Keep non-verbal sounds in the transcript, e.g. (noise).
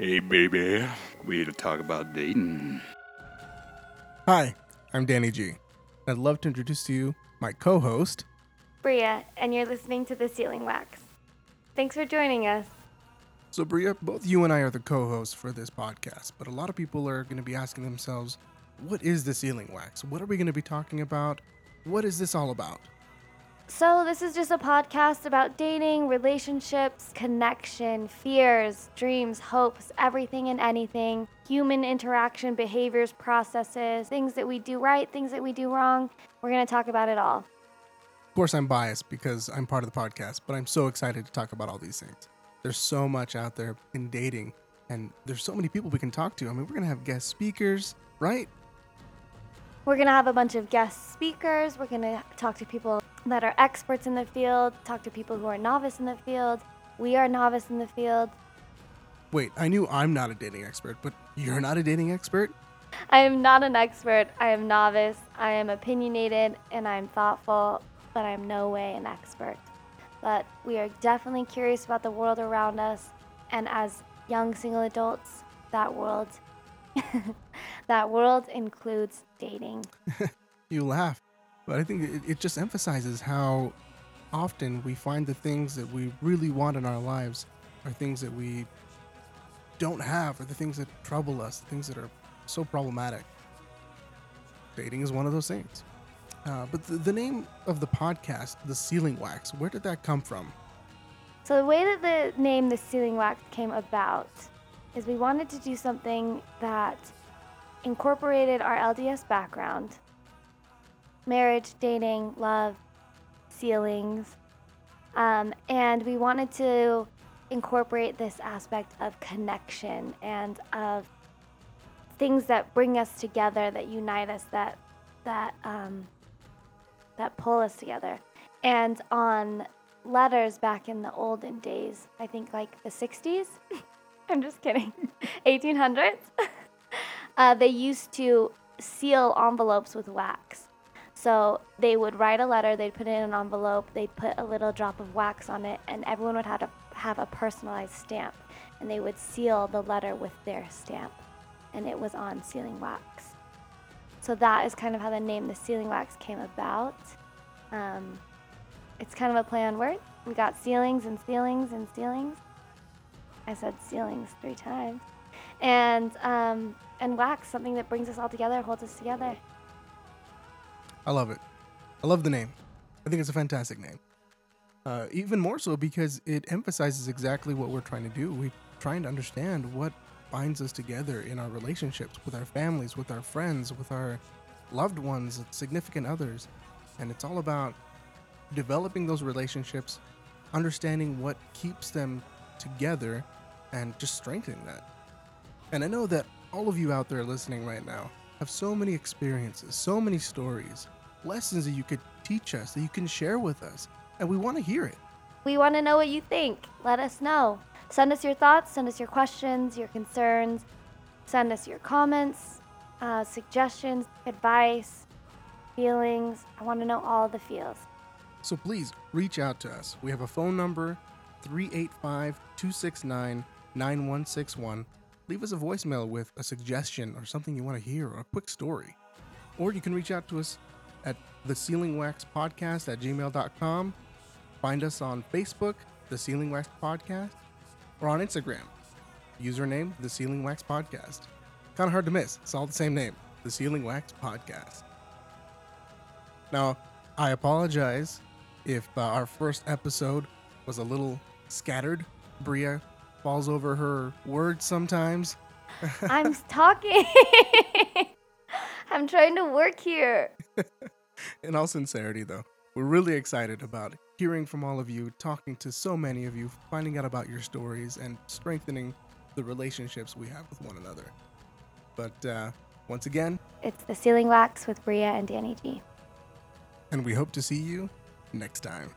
Hey, baby. We here to talk about dating. Hi, I'm Danny G. I'd love to introduce to you my co host. Bria, and you're listening to The Sealing Wax. Thanks for joining us. So, Bria, both you and I are the co hosts for this podcast, but a lot of people are going to be asking themselves, what is the sealing wax? What are we going to be talking about? What is this all about? So, this is just a podcast about dating, relationships, connection, fears, dreams, hopes, everything and anything, human interaction, behaviors, processes, things that we do right, things that we do wrong. We're going to talk about it all. Of course, I'm biased because I'm part of the podcast, but I'm so excited to talk about all these things. There's so much out there in dating, and there's so many people we can talk to. I mean, we're going to have guest speakers, right? We're going to have a bunch of guest speakers. We're going to talk to people that are experts in the field, talk to people who are novice in the field. We are novice in the field. Wait, I knew I'm not a dating expert, but you're not a dating expert? I am not an expert. I am novice. I am opinionated and I'm thoughtful, but I'm no way an expert. But we are definitely curious about the world around us, and as young single adults, that world (laughs) that world includes dating. (laughs) you laugh, but I think it, it just emphasizes how often we find the things that we really want in our lives are things that we don't have, or the things that trouble us, the things that are so problematic. Dating is one of those things. Uh, but the, the name of the podcast, The Sealing Wax, where did that come from? So, the way that the name The Sealing Wax came about is we wanted to do something that incorporated our LDS background marriage, dating, love, sealings. Um, and we wanted to incorporate this aspect of connection and of things that bring us together, that unite us, that that um, that pull us together. And on letters back in the olden days, I think like the 60s. (laughs) I'm just kidding. (laughs) 1800s. (laughs) uh, they used to seal envelopes with wax. So they would write a letter, they'd put it in an envelope, they'd put a little drop of wax on it, and everyone would have to have a personalized stamp. And they would seal the letter with their stamp. And it was on sealing wax. So that is kind of how the name the sealing wax came about. Um, it's kind of a play on words. We got ceilings and ceilings and ceilings. I said ceilings three times. And um, and wax, something that brings us all together, holds us together. I love it. I love the name. I think it's a fantastic name. Uh, even more so because it emphasizes exactly what we're trying to do. We're trying to understand what binds us together in our relationships with our families, with our friends, with our loved ones, significant others. And it's all about developing those relationships, understanding what keeps them together, and just strengthening that. And I know that all of you out there listening right now have so many experiences, so many stories, lessons that you could teach us, that you can share with us, and we want to hear it. We want to know what you think. Let us know. Send us your thoughts, send us your questions, your concerns, send us your comments, uh, suggestions, advice, feelings. I want to know all the feels. So please reach out to us. We have a phone number 385 269 9161. Leave us a voicemail with a suggestion or something you want to hear or a quick story. Or you can reach out to us at the Sealing Wax Podcast at gmail.com. Find us on Facebook, The Sealing Wax Podcast, or on Instagram. Username, The Sealing Wax Podcast. Kind of hard to miss. It's all the same name, The Sealing Wax Podcast. Now, I apologize if uh, our first episode was a little scattered. Bria falls over her words sometimes. (laughs) I'm talking. (laughs) I'm trying to work here. (laughs) In all sincerity, though, we're really excited about hearing from all of you, talking to so many of you, finding out about your stories, and strengthening the relationships we have with one another. But uh, once again, it's the Sealing Wax with Bria and Danny G. And we hope to see you next time.